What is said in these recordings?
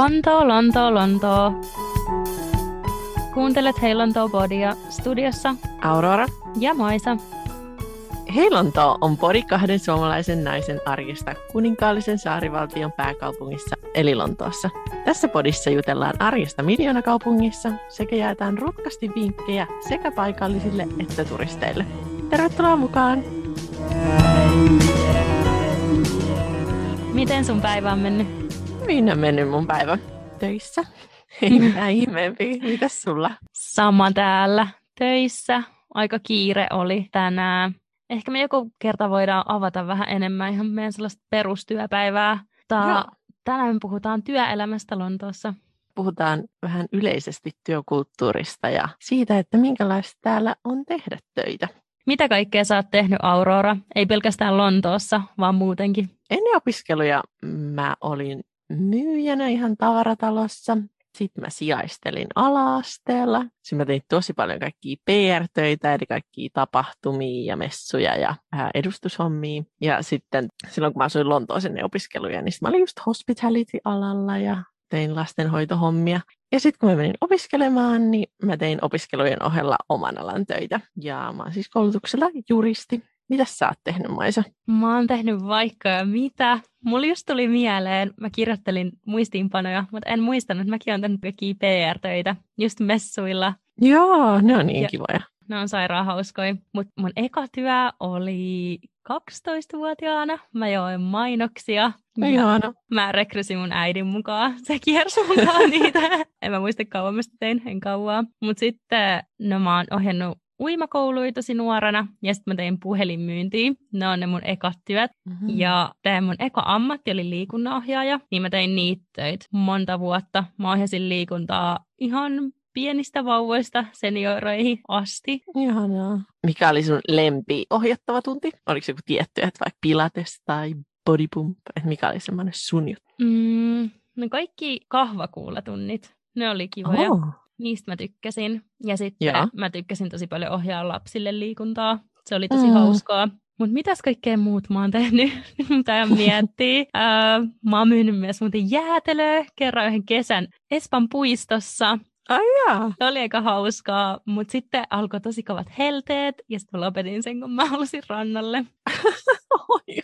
Lontoo, Lontoo, Lontoo. Kuuntelet Hei Lontoo Podia studiossa Aurora. ja Maisa. Hei Lontoo on podi kahden suomalaisen naisen arjesta kuninkaallisen saarivaltion pääkaupungissa eli Lontoossa. Tässä podissa jutellaan arjesta miljoonakaupungissa sekä jaetaan rutkasti vinkkejä sekä paikallisille että turisteille. Tervetuloa mukaan! Miten sun päivä on mennyt? Minä mennyt mun päivä töissä. Ei mitään ihmeempiä. Mitäs sulla? Sama täällä töissä. Aika kiire oli tänään. Ehkä me joku kerta voidaan avata vähän enemmän ihan meidän sellaista perustyöpäivää. Tää, tänään me puhutaan työelämästä Lontoossa. Puhutaan vähän yleisesti työkulttuurista ja siitä, että minkälaista täällä on tehdä töitä. Mitä kaikkea sä oot tehnyt, Aurora? Ei pelkästään Lontoossa, vaan muutenkin. Ennen opiskeluja mä olin myyjänä ihan tavaratalossa. Sitten mä sijaistelin ala-asteella. Sitten mä tein tosi paljon kaikkia PR-töitä, eli kaikkia tapahtumia ja messuja ja edustushommia. Ja sitten silloin, kun mä asuin Lontoossa ennen opiskeluja, niin mä olin just hospitality-alalla ja tein lastenhoitohommia. Ja sitten kun mä menin opiskelemaan, niin mä tein opiskelujen ohella oman alan töitä. Ja mä oon siis koulutuksella juristi. Mitäs sä oot tehnyt, Maisa? Mä oon tehnyt vaikka ja mitä. Mulla just tuli mieleen, mä kirjoittelin muistiinpanoja, mutta en muistanut, että mäkin oon tehnyt kaikkia PR-töitä just messuilla. Joo, ne on niin Ja- kivoja. Ne on sairaan hauskoja. Mutta mun eka työ oli 12-vuotiaana. Mä join mainoksia. Ihana. mä rekrysin mun äidin mukaan. Se kiersi mukaan niitä. en mä muista kauan mä tein, en kauaa. Mutta sitten no mä oon ohjannut uimakouluja tosi nuorena. Ja sitten mä tein puhelinmyyntiä. Ne on ne mun ekat työt. Mm-hmm. Ja tämä mun eka ammatti oli liikunnanohjaaja, niin mä tein niitä töitä monta vuotta. Mä ohjasin liikuntaa ihan pienistä vauvoista senioreihin asti. Ihanaa. Mikä oli sun lempi ohjattava tunti? Oliko se joku tietty, että vaikka pilates tai body pump? Että mikä oli semmoinen sun juttu? Mm, no kaikki kahvakuulatunnit, ne oli kivoja. Oh. Niistä mä tykkäsin. Ja sitten Joo. mä tykkäsin tosi paljon ohjaa lapsille liikuntaa. Se oli tosi Mm. hauskaa. Mutta mitäs kaikkea muut mä oon tehnyt? Mitä ihan miettii. Öö, mä oon myynyt myös muuten jäätelöä kerran yhden kesän Espan puistossa. Ai jaa. Se oli aika hauskaa, mutta sitten alkoi tosi kovat helteet ja sitten lopetin sen, kun mä halusin rannalle. Oi.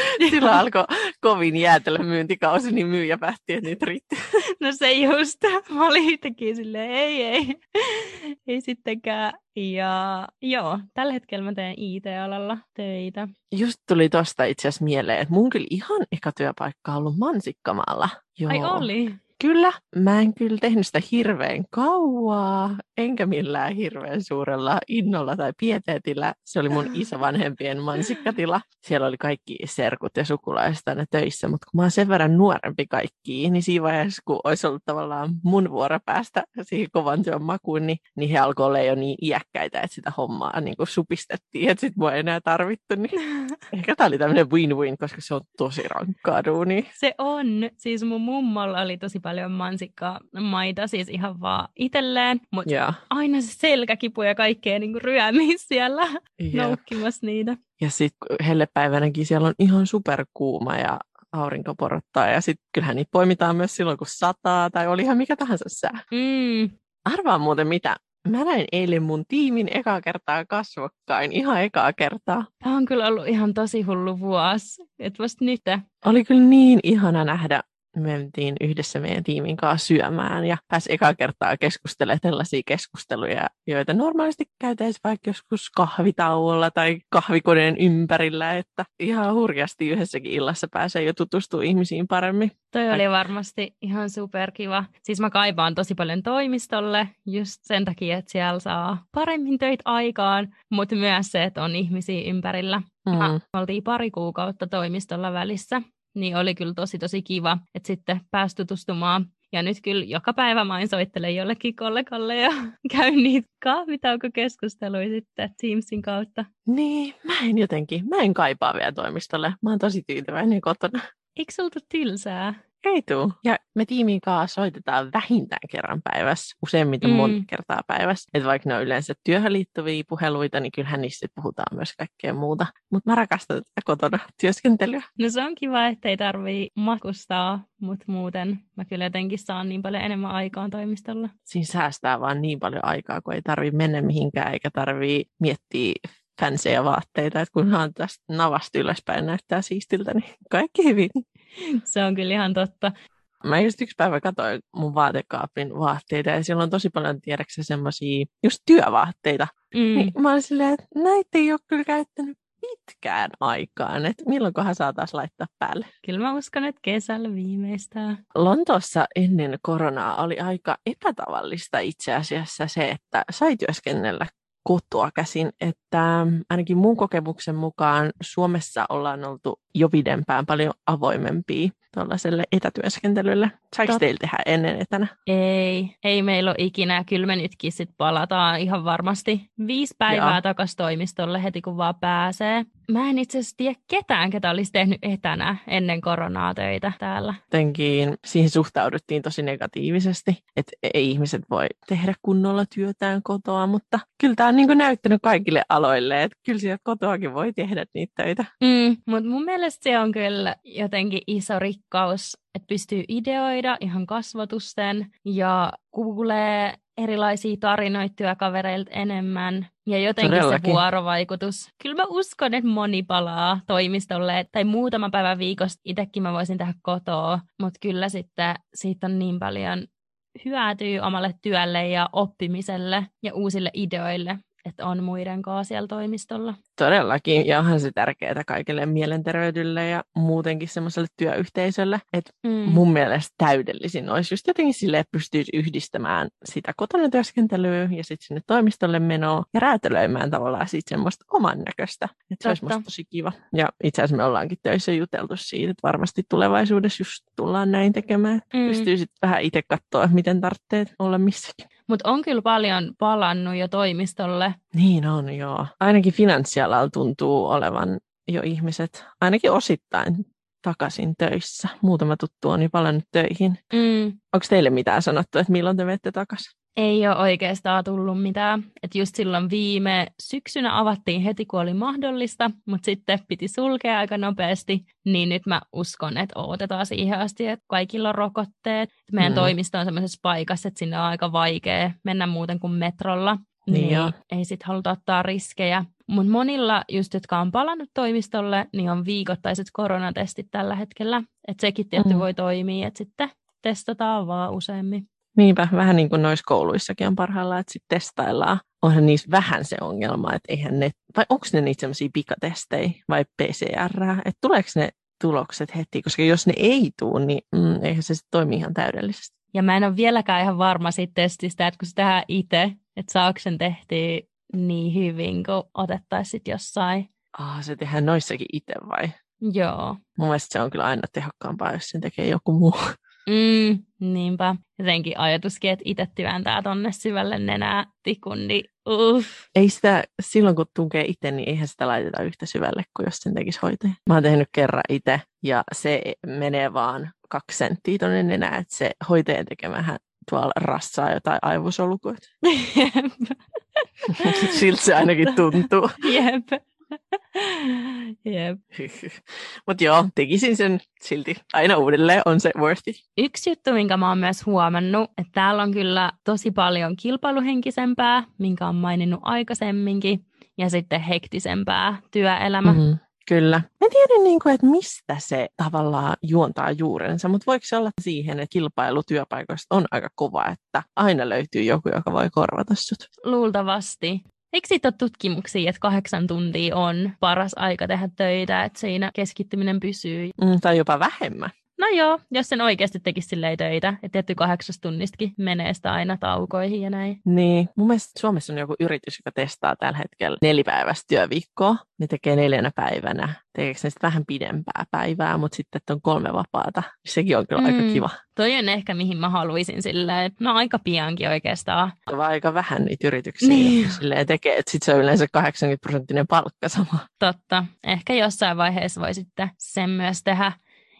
Silloin alkoi kovin jäätelö myyntikausi, niin myyjä päätti, että nyt riitti. No se just. Mä olin yhtäkkiä silleen, ei, ei. Ei sittenkään. Ja joo, tällä hetkellä mä teen IT-alalla töitä. Just tuli tosta itse asiassa mieleen, että mun kyllä ihan eka työpaikka on ollut Mansikkamaalla. Joo. Ai oli. Kyllä, mä en kyllä tehnyt sitä hirveän kauaa, enkä millään hirveän suurella innolla tai pieteetillä. Se oli mun isovanhempien mansikkatila. Siellä oli kaikki serkut ja sukulaiset aina töissä, mutta kun mä oon sen verran nuorempi kaikki, niin siinä vaiheessa, kun olisi ollut tavallaan mun vuoro päästä siihen kovan työn makuun, niin, niin he alkoi olla jo niin iäkkäitä, että sitä hommaa niin kuin supistettiin, että sit mua ei enää tarvittu. Niin ehkä tää oli tämmöinen win-win, koska se on tosi rankkaa duunia. Se on. Siis mun mummolla oli tosi paljon mansikkaa maita, siis ihan vaan itselleen. Mutta Joo. aina se selkäkipu ja kaikkea niin ryömiä siellä Jep. noukkimassa niitä. Ja sitten hellepäivänäkin siellä on ihan superkuuma ja aurinko porottaa. Ja sitten kyllähän niitä poimitaan myös silloin, kun sataa tai oli ihan mikä tahansa sää. Mm. Arvaa muuten mitä. Mä näin eilen mun tiimin ekaa kertaa kasvokkain. Ihan ekaa kertaa. Tämä on kyllä ollut ihan tosi hullu vuosi. Et vasta nyt. Oli kyllä niin ihana nähdä. Me mentiin yhdessä meidän tiimin kanssa syömään ja pääsi ekaa kertaa keskustelemaan tällaisia keskusteluja, joita normaalisti käytäisiin vaikka joskus kahvitauolla tai kahvikoneen ympärillä, että ihan hurjasti yhdessäkin illassa pääsee jo tutustumaan ihmisiin paremmin. Toi oli varmasti ihan superkiva. Siis mä kaipaan tosi paljon toimistolle just sen takia, että siellä saa paremmin töitä aikaan, mutta myös se, että on ihmisiä ympärillä. Mm. Mm. Me oltiin pari kuukautta toimistolla välissä, niin oli kyllä tosi tosi kiva, että sitten pääsi tutustumaan. Ja nyt kyllä joka päivä mä aina soittelen jollekin kollegalle ja käyn niitä kahvitaukokeskusteluja sitten Teamsin kautta. Niin, mä en jotenkin, mä en kaipaa vielä toimistolle. Mä oon tosi tyytyväinen kotona. Eikö sulta tylsää? Ei tuu. Ja me tiimin kanssa soitetaan vähintään kerran päivässä, useimmiten Mm. monta kertaa päivässä. Että vaikka ne on yleensä työhön liittyviä puheluita, niin kyllähän niissä puhutaan myös kaikkea muuta. Mutta mä rakastan tätä kotona työskentelyä. No se on kiva, ettei tarvii matkustaa, mutta muuten mä kyllä jotenkin saan niin paljon enemmän aikaan toimistolla. Siinä säästää vaan niin paljon aikaa, kun ei tarvi mennä mihinkään eikä tarvii miettiä fansseja vaatteita, että kunhan tästä navasta ylöspäin näyttää siistiltä, niin kaikki hyvin. Se on kyllä ihan totta. Mä just yksi päivä katsoin mun vaatekaapin vaatteita ja siellä on tosi paljon tiedäksä semmosia just työvaatteita. Mm. Niin mä olin silleen, että näitä ei ole kyllä käyttänyt pitkään aikaan, että milloinkohan saataisiin laittaa päälle. Kyllä mä uskon, että kesällä viimeistään. Lontoossa ennen koronaa oli aika epätavallista itse asiassa se, että sai työskennellä kotoa käsin, että ainakin mun kokemuksen mukaan Suomessa ollaan oltu jo pidempään paljon avoimempia tuollaiselle etätyöskentelylle. Saiko Tot- teillä tehdä ennen etänä? Ei, ei meillä ole ikinä. Kyllä me nytkin sit palataan ihan varmasti viisi päivää takaisin toimistolle heti kun vaan pääsee. Mä en itse asiassa tiedä ketään, ketä olisi tehnyt etänä ennen koronaa töitä täällä. Jotenkin siihen suhtauduttiin tosi negatiivisesti, että ei ihmiset voi tehdä kunnolla työtään kotoa, mutta kyllä tämä on niin näyttänyt kaikille aloille, että kyllä sieltä kotoakin voi tehdä niitä töitä. Mm, Mutta mun mielestä se on kyllä jotenkin iso rikkaus, että pystyy ideoida ihan kasvatusten ja kuulee erilaisia tarinoita työkavereilta enemmän. Ja jotenkin Todellakin. se vuorovaikutus. Kyllä mä uskon, että moni palaa toimistolle, tai muutama päivä viikosta itsekin mä voisin tehdä kotoa, mutta kyllä sitten siitä on niin paljon hyötyä omalle työlle ja oppimiselle ja uusille ideoille, että on muiden kanssa siellä toimistolla. Todellakin, ja onhan se tärkeää kaikille mielenterveydelle ja muutenkin semmoiselle työyhteisölle, että Mm. mun mielestä täydellisin olisi just jotenkin silleen, että pystyisi yhdistämään sitä kotona työskentelyä ja sitten sinne toimistolle menoa ja räätälöimään tavallaan siitä semmoista oman näköistä. Että se olisi musta tosi kiva. Ja itse asiassa me ollaankin töissä juteltu siitä, että varmasti tulevaisuudessa just tullaan näin tekemään. Mm. Pystyy sitten vähän itse katsoa, miten tarvitsee olla missäkin. Mutta on kyllä paljon palannut jo toimistolle. Niin on, joo. Ainakin finanssialalla tuntuu olevan jo ihmiset, ainakin osittain takaisin töissä. Muutama tuttu on jo palannut töihin. Mm. Onko teille mitään sanottu, että milloin te menette takaisin? Ei ole oikeastaan tullut mitään. Et just silloin viime syksynä avattiin heti, kun oli mahdollista, mutta sitten piti sulkea aika nopeasti. Niin nyt mä uskon, että odotetaan siihen asti, että kaikilla on rokotteet. Meidän Mm. toimisto on semmoisessa paikassa, että sinne on aika vaikea mennä muuten kuin metrolla. Niin joo. ei sit haluta ottaa riskejä. Mutta monilla, just jotka on palannut toimistolle, niin on viikoittaiset koronatestit tällä hetkellä. Että sekin tietty Mm. voi toimia, että sitten testataan vaan useammin. Niinpä, vähän niin kuin noissa kouluissakin on parhaillaan, että sitten testaillaan. Onhan niissä vähän se ongelma, että eihän ne, vai onko ne niitä semmoisia pikatestejä vai PCR, että tuleeko ne tulokset heti, koska jos ne ei tule, niin mm, eihän se sitten toimi ihan täydellisesti. Ja mä en ole vieläkään ihan varma siitä testistä, että kun se tehdään itse, että saako sen tehtyä niin hyvin, kun otettaisiin jossain. Ah, se tehdään noissakin itse vai? Joo. Mun mielestä se on kyllä aina tehokkaampaa, jos sen tekee joku muu. Mm, niinpä. Jotenkin ajatuskin, että itse työntää tonne syvälle nenää tikun, niin uff. Ei sitä, silloin kun tunkee itse, niin eihän sitä laiteta yhtä syvälle kuin jos sen tekisi hoitaja. Mä oon tehnyt kerran itse ja se menee vaan kaksi senttiä tonne nenään, että se hoitajan tekemähän tuolla rassaa jotain aivosolukoita. Siltä se ainakin tuntuu. Jep. Jep. Mutta joo, tekisin sen silti aina uudelleen, on se worth it. Yksi juttu, minkä mä oon myös huomannut, että täällä on kyllä tosi paljon kilpailuhenkisempää, minkä on maininnut aikaisemminkin, ja sitten hektisempää työelämä. Mm-hmm. Kyllä. Mä tiedän, niin kuin, että mistä se tavallaan juontaa juurensa, mutta voiko se olla siihen, että kilpailu työpaikoista on aika kova, että aina löytyy joku, joka voi korvata sut? Luultavasti. Eikö siitä ole tutkimuksia, että kahdeksan tuntia on paras aika tehdä töitä, että siinä keskittyminen pysyy? Mm, tai jopa vähemmän. No joo, jos sen oikeasti tekisi silleen töitä, että tietty kahdeksasta tunnistakin menee sitä aina taukoihin ja näin. Niin, mun mielestä Suomessa on joku yritys, joka testaa tällä hetkellä nelipäiväistä työviikkoa. Ne tekee neljänä päivänä. Tekeekö ne sitten vähän pidempää päivää, mutta sitten että on kolme vapaata. Sekin on kyllä mm. aika kiva. Toi on ehkä mihin mä haluaisin silleen, no aika piankin oikeastaan. Vaan aika vähän niitä yrityksiä, Niin. silleen tekee, että sitten se on yleensä 80 prosenttinen palkka sama. Totta. Ehkä jossain vaiheessa voi sitten sen myös tehdä.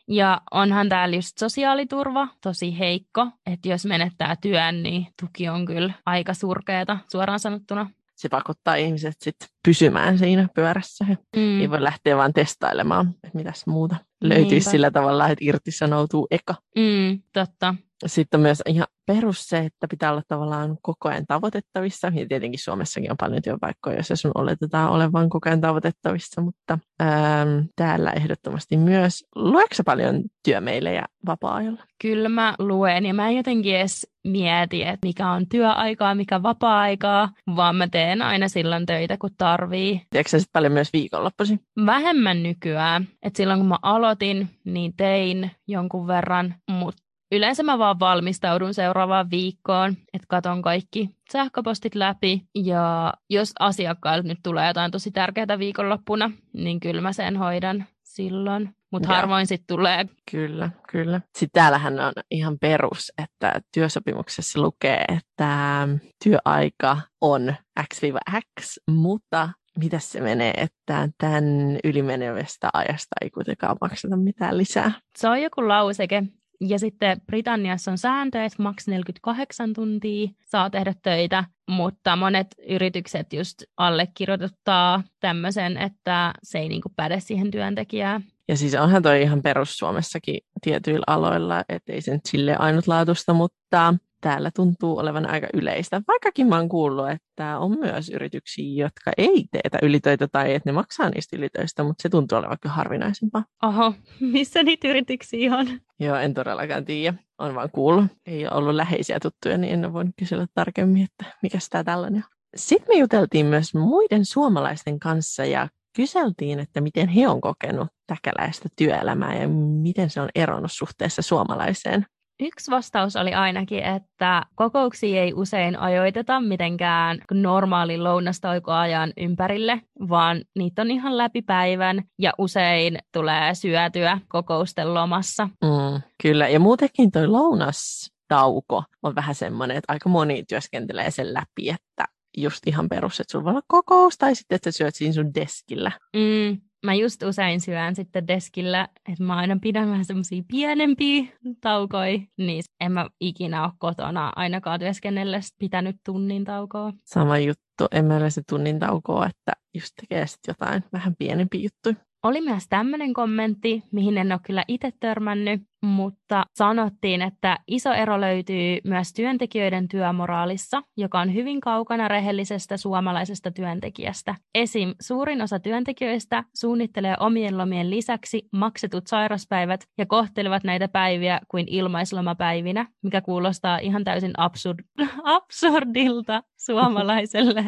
Ja onhan täällä just sosiaaliturva tosi heikko, että jos menettää työn, niin tuki on kyllä aika surkeeta suoraan sanottuna se pakottaa ihmiset sit pysymään siinä pyörässä. Mm. Ei voi lähteä vaan testailemaan, että mitäs muuta löytyisi Niinpä. sillä tavalla, että irtisanoutuu eka. Mm, totta. Sitten on myös ihan perus se, että pitää olla tavallaan koko ajan tavoitettavissa. Ja tietenkin Suomessakin on paljon työpaikkoja, joissa sun oletetaan olevan koko ajan tavoitettavissa, mutta ähm, täällä ehdottomasti myös. Lueeko paljon työmeilejä vapaa-ajalla? Kyllä mä luen ja mä en jotenkin edes mieti, että mikä on työaikaa, mikä vapaa-aikaa, vaan mä teen aina silloin töitä, kun tarvii. Teekö sä paljon myös viikonloppuisin? Vähemmän nykyään. Et silloin kun mä aloitin, niin tein jonkun verran, mutta yleensä mä vaan valmistaudun seuraavaan viikkoon, että katon kaikki sähköpostit läpi ja jos asiakkailta nyt tulee jotain tosi tärkeää viikonloppuna, niin kyllä mä sen hoidan silloin. Mutta harvoin sitten tulee. Kyllä, kyllä. Sitten täällähän on ihan perus, että työsopimuksessa lukee, että työaika on X-X, mutta mitä se menee, että tämän ylimenevästä ajasta ei kuitenkaan makseta mitään lisää. Se on joku lauseke, ja sitten Britanniassa on sääntö, että maks 48 tuntia saa tehdä töitä, mutta monet yritykset just allekirjoittaa tämmöisen, että se ei niinku päde siihen työntekijään. Ja siis onhan toi ihan perus Suomessakin tietyillä aloilla, ettei sen sille ainutlaatusta, mutta täällä tuntuu olevan aika yleistä. Vaikkakin mä oon kuullut, että on myös yrityksiä, jotka ei teetä ylitöitä tai että ne maksaa niistä ylitöistä, mutta se tuntuu olevan kyllä harvinaisempaa. Oho, missä niitä yrityksiä on? Joo, en todellakaan tiedä. On vaan kuullut. Ei ole ollut läheisiä tuttuja, niin en ole voinut kysellä tarkemmin, että mikä tämä tällainen on. Sitten me juteltiin myös muiden suomalaisten kanssa ja kyseltiin, että miten he on kokenut täkäläistä työelämää ja miten se on eronnut suhteessa suomalaiseen. Yksi vastaus oli ainakin, että kokouksia ei usein ajoiteta mitenkään normaalin lounastaukoajan ympärille, vaan niitä on ihan läpi päivän ja usein tulee syötyä kokousten lomassa. Mm, kyllä, ja muutenkin toi lounastauko on vähän semmoinen, että aika moni työskentelee sen läpi, että just ihan perus, että sulla voi olla kokous tai sitten, että sä syöt siinä sun deskillä. Mm, mä just usein syön sitten deskillä, että mä aina pidän vähän semmoisia pienempiä taukoja, niin en mä ikinä ole kotona ainakaan työskennellessä pitänyt tunnin taukoa. Sama juttu, en mä se tunnin taukoa, että just tekee sitten jotain vähän pienempiä juttuja. Oli myös tämmöinen kommentti, mihin en ole kyllä itse törmännyt, mutta sanottiin, että iso ero löytyy myös työntekijöiden työmoraalissa, joka on hyvin kaukana rehellisestä suomalaisesta työntekijästä. Esim. suurin osa työntekijöistä suunnittelee omien lomien lisäksi maksetut sairaspäivät ja kohtelevat näitä päiviä kuin ilmaislomapäivinä, mikä kuulostaa ihan täysin absurd, absurdilta suomalaiselle.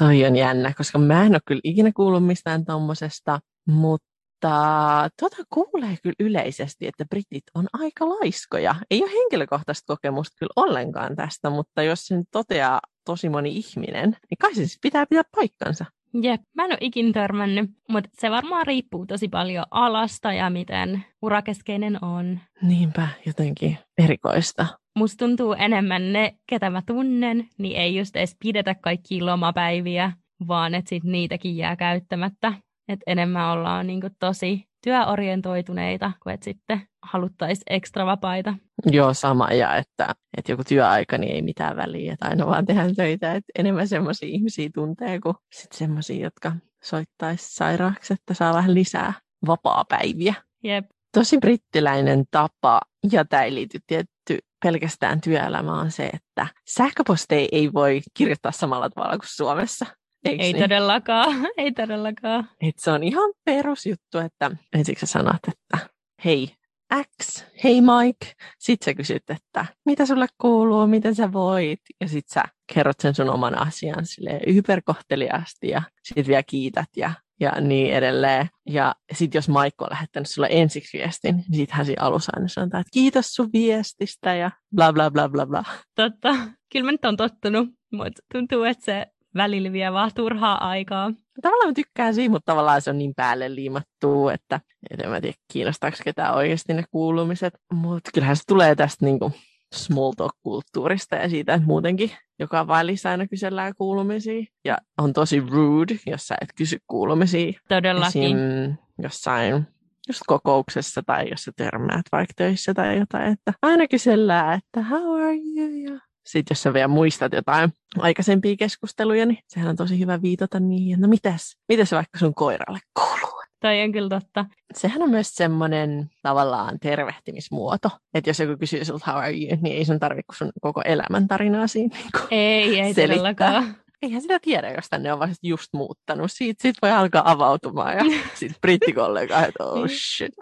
Toi on jännä, koska mä en ole kyllä ikinä kuullut mistään tommosesta. Mutta tota kuulee kyllä yleisesti, että britit on aika laiskoja. Ei ole henkilökohtaista kokemusta kyllä ollenkaan tästä, mutta jos sen toteaa tosi moni ihminen, niin kai se siis pitää pitää paikkansa. Jep, mä en ole ikin törmännyt, mutta se varmaan riippuu tosi paljon alasta ja miten urakeskeinen on. Niinpä, jotenkin erikoista. Musta tuntuu enemmän ne, ketä mä tunnen, niin ei just edes pidetä kaikki lomapäiviä, vaan että sit niitäkin jää käyttämättä että enemmän ollaan niin kuin tosi työorientoituneita, kuin että sitten haluttaisiin ekstra vapaita. Joo, sama. Ja että, että joku työaika, niin ei mitään väliä, että aina vaan tehdään töitä. Että enemmän semmoisia ihmisiä tuntee kuin sitten semmoisia, jotka soittaisi sairaaksi, että saa vähän lisää vapaa-päiviä. Jep. Tosi brittiläinen tapa, ja tämä ei liity tietty pelkästään työelämään, on se, että sähköposteja ei voi kirjoittaa samalla tavalla kuin Suomessa. Eiks ei niin? todellakaan, ei todellakaan. Et se on ihan perusjuttu, että ensiksi sä sanot, että hei X, hei Mike. Sitten sä kysyt, että mitä sulle kuuluu, miten sä voit. Ja sitten sä kerrot sen sun oman asian sille hyperkohteliaasti ja sitten vielä kiität ja, ja niin edelleen. Ja sitten jos Mike on lähettänyt sulle ensiksi viestin, niin sitten hän siinä alussa aina sanotaan, että kiitos sun viestistä ja bla bla bla bla bla. Totta. Kyllä mä nyt on tottunut, mutta tuntuu, että se välillä vie vaan turhaa aikaa. Tavallaan mä tykkään siinä, mutta tavallaan se on niin päälle liimattu, että en mä tiedä kiinnostaako ketään oikeasti ne kuulumiset. Mutta kyllähän se tulee tästä niinku small talk-kulttuurista ja siitä, että muutenkin joka välissä aina kysellään kuulumisia. Ja on tosi rude, jos sä et kysy kuulumisia. Todellakin. Esim. jossain just kokouksessa tai jos sä törmäät vaikka töissä tai jotain, että aina kysellään, että how are you? Ja sitten jos sä vielä muistat jotain aikaisempia keskusteluja, niin sehän on tosi hyvä viitata niihin. No mitäs, mitäs vaikka sun koiralle kuuluu? Toi on kyllä totta. Sehän on myös semmoinen tavallaan tervehtimismuoto, että jos joku kysyy sulta how are you, niin ei sun tarvitse sun koko elämäntarinaa siinä niin Ei, ei selittää. todellakaan. Eihän sitä tiedä, jos tänne on vasta just muuttanut. Siitä, siitä voi alkaa avautumaan ja sitten brittikollega, että oh shit.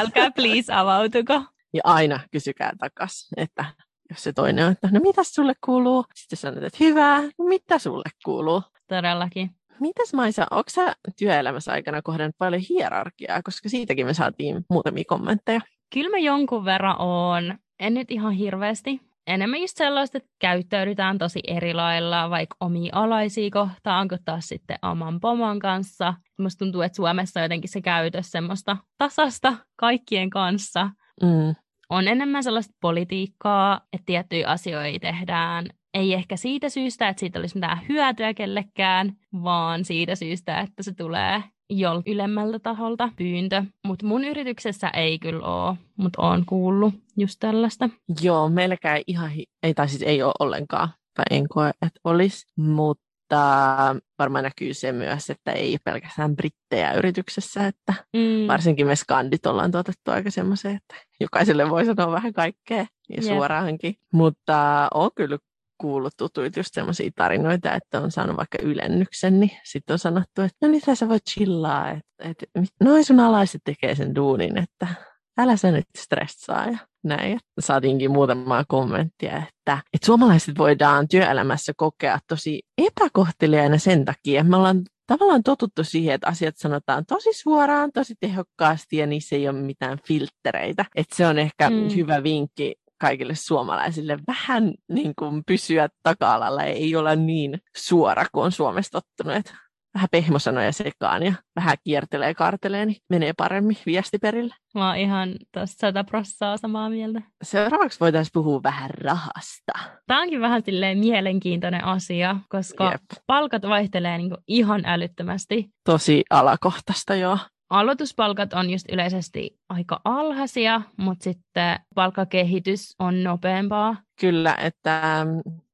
Älkää please avautuko. Ja aina kysykää takas, että jos se toinen on, että no mitä sulle kuuluu? Sitten sanot, että hyvää, no mitä sulle kuuluu? Todellakin. Mitäs Maisa, onko sä työelämässä aikana kohdannut paljon hierarkiaa, koska siitäkin me saatiin muutamia kommentteja? Kyllä mä jonkun verran oon. En nyt ihan hirveästi. Enemmän just sellaista, että käyttäydytään tosi eri lailla, vaikka omia alaisia kohtaan, kuin taas sitten oman pomon kanssa. Musta tuntuu, että Suomessa on jotenkin se käytös semmoista tasasta kaikkien kanssa. Mm on enemmän sellaista politiikkaa, että tiettyjä asioita tehdään ei ehkä siitä syystä, että siitä olisi mitään hyötyä kellekään, vaan siitä syystä, että se tulee jo ylemmältä taholta pyyntö. Mutta mun yrityksessä ei kyllä ole, mutta oon kuullut just tällaista. Joo, meilläkään ihan, ei tai siis ei ole ollenkaan, tai en koe, että olisi, mutta mutta varmaan näkyy se myös, että ei pelkästään brittejä yrityksessä, että mm. varsinkin me skandit ollaan tuotettu aika semmoiseen, että jokaiselle voi sanoa vähän kaikkea ja yep. suoraankin. Mutta on kyllä kuullut tutuit just semmoisia tarinoita, että on saanut vaikka ylennyksen, niin sitten on sanottu, että no niin sä voit chillaa, että, että noin sun alaiset tekee sen duunin, että älä sä nyt stressaa ja näin. Saatiinkin muutamaa kommenttia, että, että suomalaiset voidaan työelämässä kokea tosi epäkohteliaina sen takia. Me ollaan tavallaan totuttu siihen, että asiat sanotaan tosi suoraan, tosi tehokkaasti ja niissä ei ole mitään filttereitä. Että se on ehkä mm. hyvä vinkki kaikille suomalaisille vähän niin kuin pysyä taka-alalla ei olla niin suora kuin on Suomessa tottunut vähän pehmosanoja sekaan ja vähän kiertelee kartelee, niin menee paremmin viesti perille. Mä oon ihan tuosta sata prossaa samaa mieltä. Seuraavaksi voitaisiin puhua vähän rahasta. Tämä onkin vähän silleen mielenkiintoinen asia, koska Jep. palkat vaihtelee niinku ihan älyttömästi. Tosi alakohtaista, joo. Aloituspalkat on just yleisesti aika alhaisia, mutta sitten palkkakehitys on nopeampaa. Kyllä, että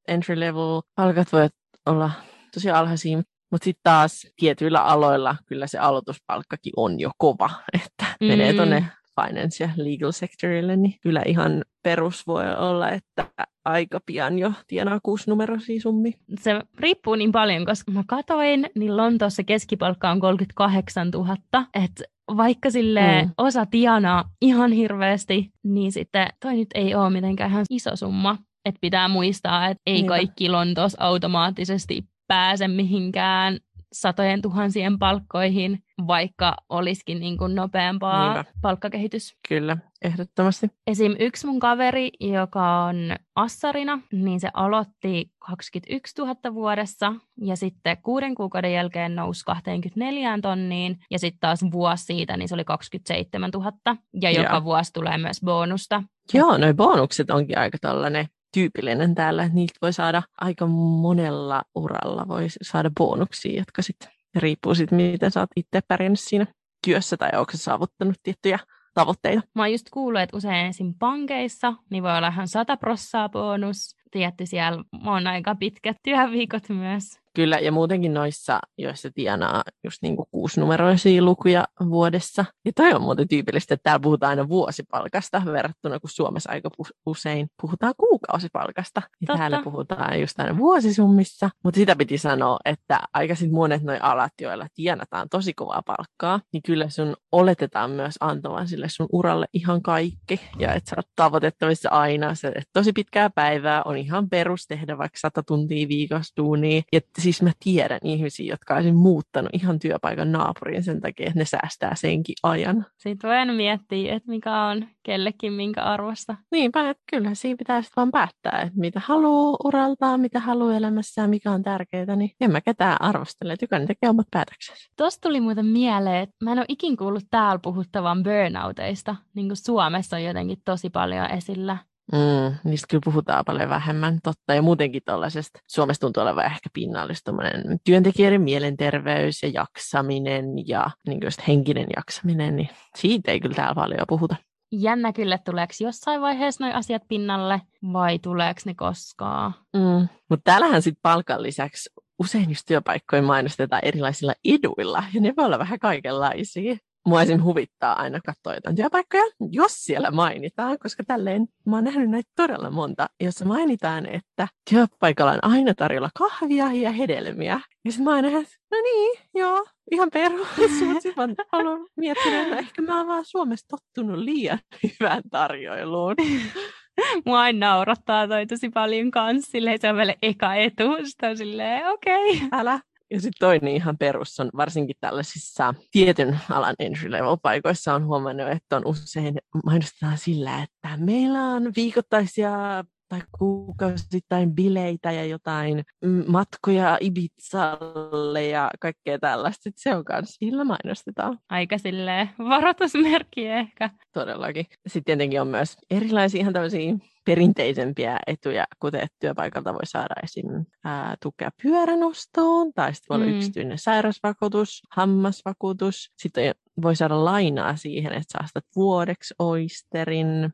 entry level palkat voivat olla tosi alhaisia, mutta sitten taas tietyillä aloilla kyllä se aloituspalkkakin on jo kova, että mm. menee tuonne finance ja legal sectorille, niin kyllä ihan perus voi olla, että aika pian jo tienaa kuusinumeroisia summi. Se riippuu niin paljon, koska mä katoin, niin Lontoossa keskipalkka on 38 000, että vaikka sille mm. osa tienaa ihan hirveästi, niin sitten toi nyt ei ole mitenkään ihan iso summa. Että pitää muistaa, että ei Niinpä. kaikki Lontoossa automaattisesti pääse mihinkään satojen tuhansien palkkoihin, vaikka olisikin niin kuin nopeampaa Niinpä. palkkakehitys. Kyllä, ehdottomasti. Esim. yksi mun kaveri, joka on assarina, niin se aloitti 21 000 vuodessa ja sitten kuuden kuukauden jälkeen nousi 24 tonniin ja sitten taas vuosi siitä, niin se oli 27 000 ja joka ja. vuosi tulee myös bonusta. Joo, noi bonukset onkin aika tällainen tyypillinen täällä, että niitä voi saada aika monella uralla, voi saada bonuksia, jotka sitten riippuu siitä, miten sä oot itse pärjännyt siinä työssä tai onko saavuttanut tiettyjä tavoitteita. Mä oon just kuullut, että usein esim. pankeissa niin voi olla ihan 100 prossaa bonus. Tietty siellä on aika pitkät työviikot myös. Kyllä, ja muutenkin noissa, joissa tienaa just niin kuin kuusinumeroisia lukuja vuodessa. Ja toi on muuten tyypillistä, että täällä puhutaan aina vuosipalkasta verrattuna, kun Suomessa aika usein puhutaan kuukausipalkasta. Ja täällä puhutaan just aina vuosisummissa. Mutta sitä piti sanoa, että aika monet noi alat, joilla tienataan tosi kovaa palkkaa, niin kyllä sun oletetaan myös antavan sille sun uralle ihan kaikki. Ja että sä oot tavoitettavissa aina. Se, että tosi pitkää päivää on ihan perus tehdä vaikka 100 tuntia viikossa duunia. Ja siis mä tiedän ihmisiä, jotka olisivat muuttanut ihan työpaikan naapuriin sen takia, että ne säästää senkin ajan. Sitten voi aina miettiä, että mikä on kellekin minkä arvosta. Niinpä, että kyllä siinä pitää sitten vaan päättää, että mitä haluaa uraltaan, mitä haluaa elämässään, mikä on tärkeää, niin en mä ketään arvostele, että jokainen tekee omat päätöksensä. Tuosta tuli muuten mieleen, että mä en ole ikin kuullut täällä puhuttavan burnouteista, niin kuin Suomessa on jotenkin tosi paljon esillä. Mm, niistä kyllä puhutaan paljon vähemmän, totta. Ja muutenkin tuollaisesta, Suomessa tuntuu olevan ehkä pinnallista työntekijöiden mielenterveys ja jaksaminen ja niin henkinen jaksaminen, niin siitä ei kyllä täällä paljon puhuta. Jännä kyllä, tuleeko jossain vaiheessa nuo asiat pinnalle vai tuleeko ne koskaan? Mm. Mutta täällähän sitten palkan lisäksi usein just työpaikkoja mainostetaan erilaisilla eduilla, ja ne voi olla vähän kaikenlaisia mua esim. huvittaa aina katsoa jotain työpaikkoja, jos siellä mainitaan, koska tälleen mä oon nähnyt näitä todella monta, jossa mainitaan, että työpaikalla on aina tarjolla kahvia ja hedelmiä. Ja sitten mä aina, että no niin, joo, ihan perus, mutta mä haluan miettiä, että ehkä mä oon vaan Suomessa tottunut liian hyvään tarjoiluun. Mua aina naurattaa toi tosi paljon kanssa, silleen se on vielä eka etu, sitten on silleen okei. Okay. Älä, ja sitten toinen ihan perus on varsinkin tällaisissa tietyn alan entry-level-paikoissa on huomannut, että on usein mainostetaan sillä, että meillä on viikoittaisia tai kuukausittain bileitä ja jotain matkoja Ibizalle ja kaikkea tällaista. Se on myös, sillä mainostetaan. Aika silleen varoitusmerkki ehkä. Todellakin. Sitten tietenkin on myös erilaisia ihan tämmöisiä perinteisempiä etuja, kuten että työpaikalta voi saada esim. Ää, tukea pyöränostoon, tai sitten voi olla mm. yksityinen sairausvakuutus, hammasvakuutus. Sitten voi saada lainaa siihen, että saastat vuodeksi oisterin.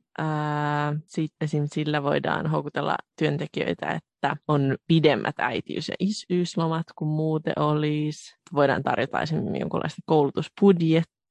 Esim. sillä voidaan houkutella työntekijöitä, että on pidemmät äitiys- ja isyyslomat kuin muuten olisi. Voidaan tarjota esimerkiksi jonkinlaista koulutusbudjettia,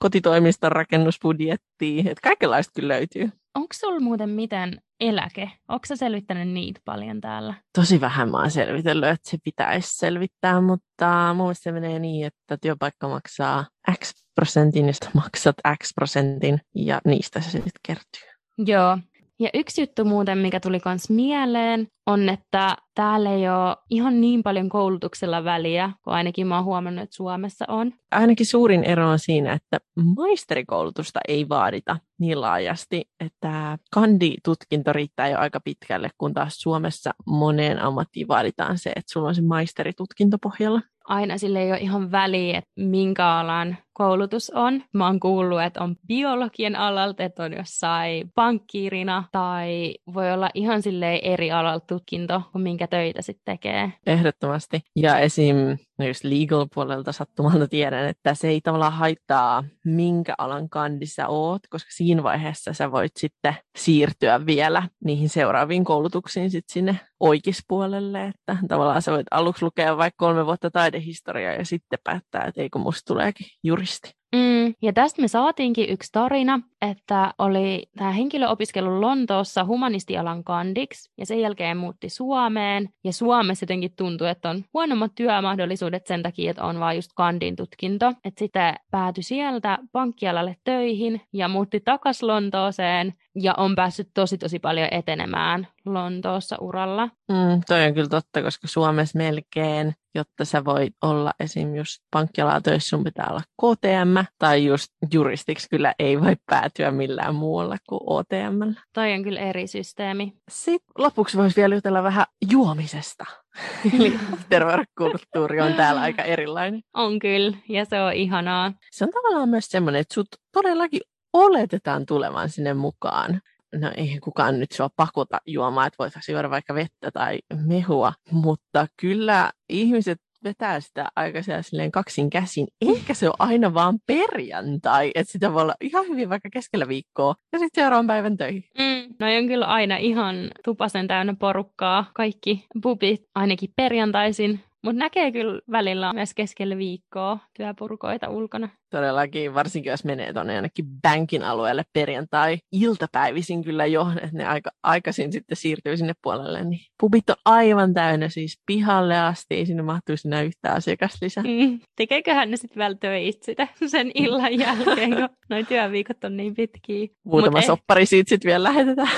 kotitoimiston rakennusbudjettia, että kaikenlaista kyllä löytyy. Onko sulla muuten miten eläke? Onko sä selvittänyt niitä paljon täällä? Tosi vähän mä oon selvitellyt, että se pitäisi selvittää, mutta mun mielestä se menee niin, että työpaikka maksaa X prosentin, josta maksat X prosentin ja niistä se sitten kertyy. Joo, ja yksi juttu muuten, mikä tuli myös mieleen, on, että täällä ei ole ihan niin paljon koulutuksella väliä, kuin ainakin mä oon huomannut, että Suomessa on. Ainakin suurin ero on siinä, että maisterikoulutusta ei vaadita niin laajasti, että kanditutkinto riittää jo aika pitkälle, kun taas Suomessa moneen ammattiin vaaditaan se, että sulla on se maisteritutkinto pohjalla aina sille ei ole ihan väliä, että minkä alan koulutus on. Mä oon kuullut, että on biologian alalta, että on jossain pankkiirina tai voi olla ihan sille eri alalta tutkinto, kuin minkä töitä sitten tekee. Ehdottomasti. Ja esim. No just legal-puolelta sattumalta tiedän, että se ei tavallaan haittaa, minkä alan kandissa oot, koska siinä vaiheessa sä voit sitten siirtyä vielä niihin seuraaviin koulutuksiin sitten sinne oikeispuolelle, että tavallaan sä voit aluksi lukea vaikka kolme vuotta taidehistoriaa ja sitten päättää, että eikö musta tuleekin juristi. Mm, ja tästä me saatiinkin yksi tarina, että oli tämä henkilö opiskellut Lontoossa humanistialan kandiksi ja sen jälkeen muutti Suomeen. Ja Suomessa jotenkin tuntui, että on huonommat työmahdollisuudet sen takia, että on vain just kandin tutkinto. Että sitten päätyi sieltä pankkialalle töihin ja muutti takas Lontooseen ja on päässyt tosi tosi paljon etenemään Lontoossa uralla. Mm, toi on kyllä totta, koska Suomessa melkein, jotta sä voit olla esim. just pankkialaa töissä, sun pitää olla KTM, tai just juristiksi kyllä ei voi päätyä millään muualla kuin OTM. Toi on kyllä eri systeemi. Sitten lopuksi voisi vielä jutella vähän juomisesta. Eli afterwork-kulttuuri on täällä aika erilainen. On kyllä, ja se on ihanaa. Se on tavallaan myös semmoinen, että sut todellakin oletetaan tulevan sinne mukaan. No eihän kukaan nyt sua pakota juomaan, että voitaisiin juoda vaikka vettä tai mehua, mutta kyllä ihmiset vetää sitä aika silleen kaksin käsin, eikä se ole aina vaan perjantai, että sitä voi olla ihan hyvin vaikka keskellä viikkoa ja sitten seuraavan päivän töihin. Mm, no on kyllä aina ihan tupasen täynnä porukkaa, kaikki pubit ainakin perjantaisin, mutta näkee kyllä välillä myös keskellä viikkoa työpurkoita ulkona. Todellakin, varsinkin jos menee tuonne jonnekin bankin alueelle perjantai-iltapäivisin kyllä jo, että ne aika aikaisin sitten siirtyy sinne puolelle. Niin pubit on aivan täynnä siis pihalle asti, ei sinne mahtuisi enää yhtään asiakasta lisää. Mm. Tekeeköhän ne sitten vielä töitä sitä sen illan jälkeen, kun noin työviikot on niin pitkiä. Muutama Mut soppari ei... siitä sitten vielä lähetetään.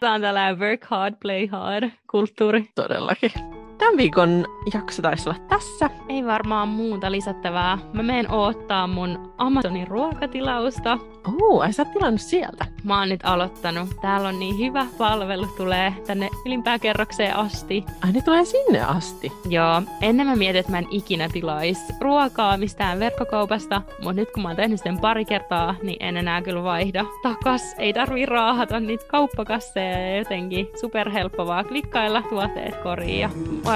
Tämä on tällainen work hard, play hard kulttuuri. Todellakin. Tämän viikon jakso taisi olla tässä. Ei varmaan muuta lisättävää. Mä menen oottaa mun Amazonin ruokatilausta. Oo, ai sä oot tilannut sieltä? mä oon nyt aloittanut. Täällä on niin hyvä palvelu, tulee tänne ylimpään kerrokseen asti. Ai ne tulee sinne asti? Joo, ennen mä mietin, että mä en ikinä tilais ruokaa mistään verkkokaupasta, mutta nyt kun mä oon tehnyt sen pari kertaa, niin en enää kyllä vaihda takas. Ei tarvii raahata niitä kauppakasseja ja jotenkin superhelppo vaan klikkailla tuotteet koriin. Ja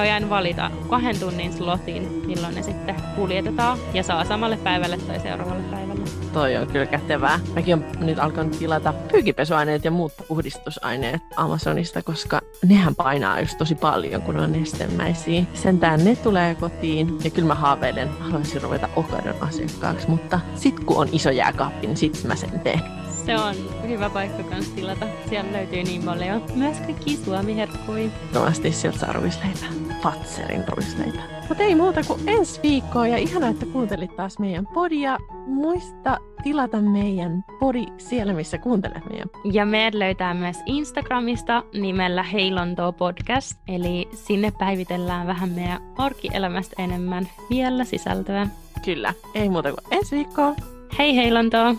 mä oon valita kahden tunnin slotin, milloin ne sitten kuljetetaan ja saa samalle päivälle tai seuraavalle päivälle. Toi on kyllä kätevää. Mäkin on nyt alkanut tilata pyykipesuaineet ja muut puhdistusaineet Amazonista, koska nehän painaa just tosi paljon, kun on nestemäisiä. Sentään ne tulee kotiin ja kyllä mä haaveilen, haluaisin ruveta Okadon asiakkaaksi, mutta sit kun on iso jääkaappi, niin sit mä sen teen. Se on hyvä paikka kans tilata. Siellä löytyy niin paljon myös kaikki suomiherkkuja. Tomasti sieltä saa ruisleipää. Fatserin ruisleipää. Mutta ei muuta kuin ensi viikkoa ja ihanaa, että kuuntelit taas meidän podia. Muista tilata meidän podi siellä, missä kuuntelet meidän. Ja meidät löytää myös Instagramista nimellä Heilonto Podcast, eli sinne päivitellään vähän meidän arkielämästä enemmän vielä sisältöä. Kyllä, ei muuta kuin ensi viikkoa. Hei Heilontoa!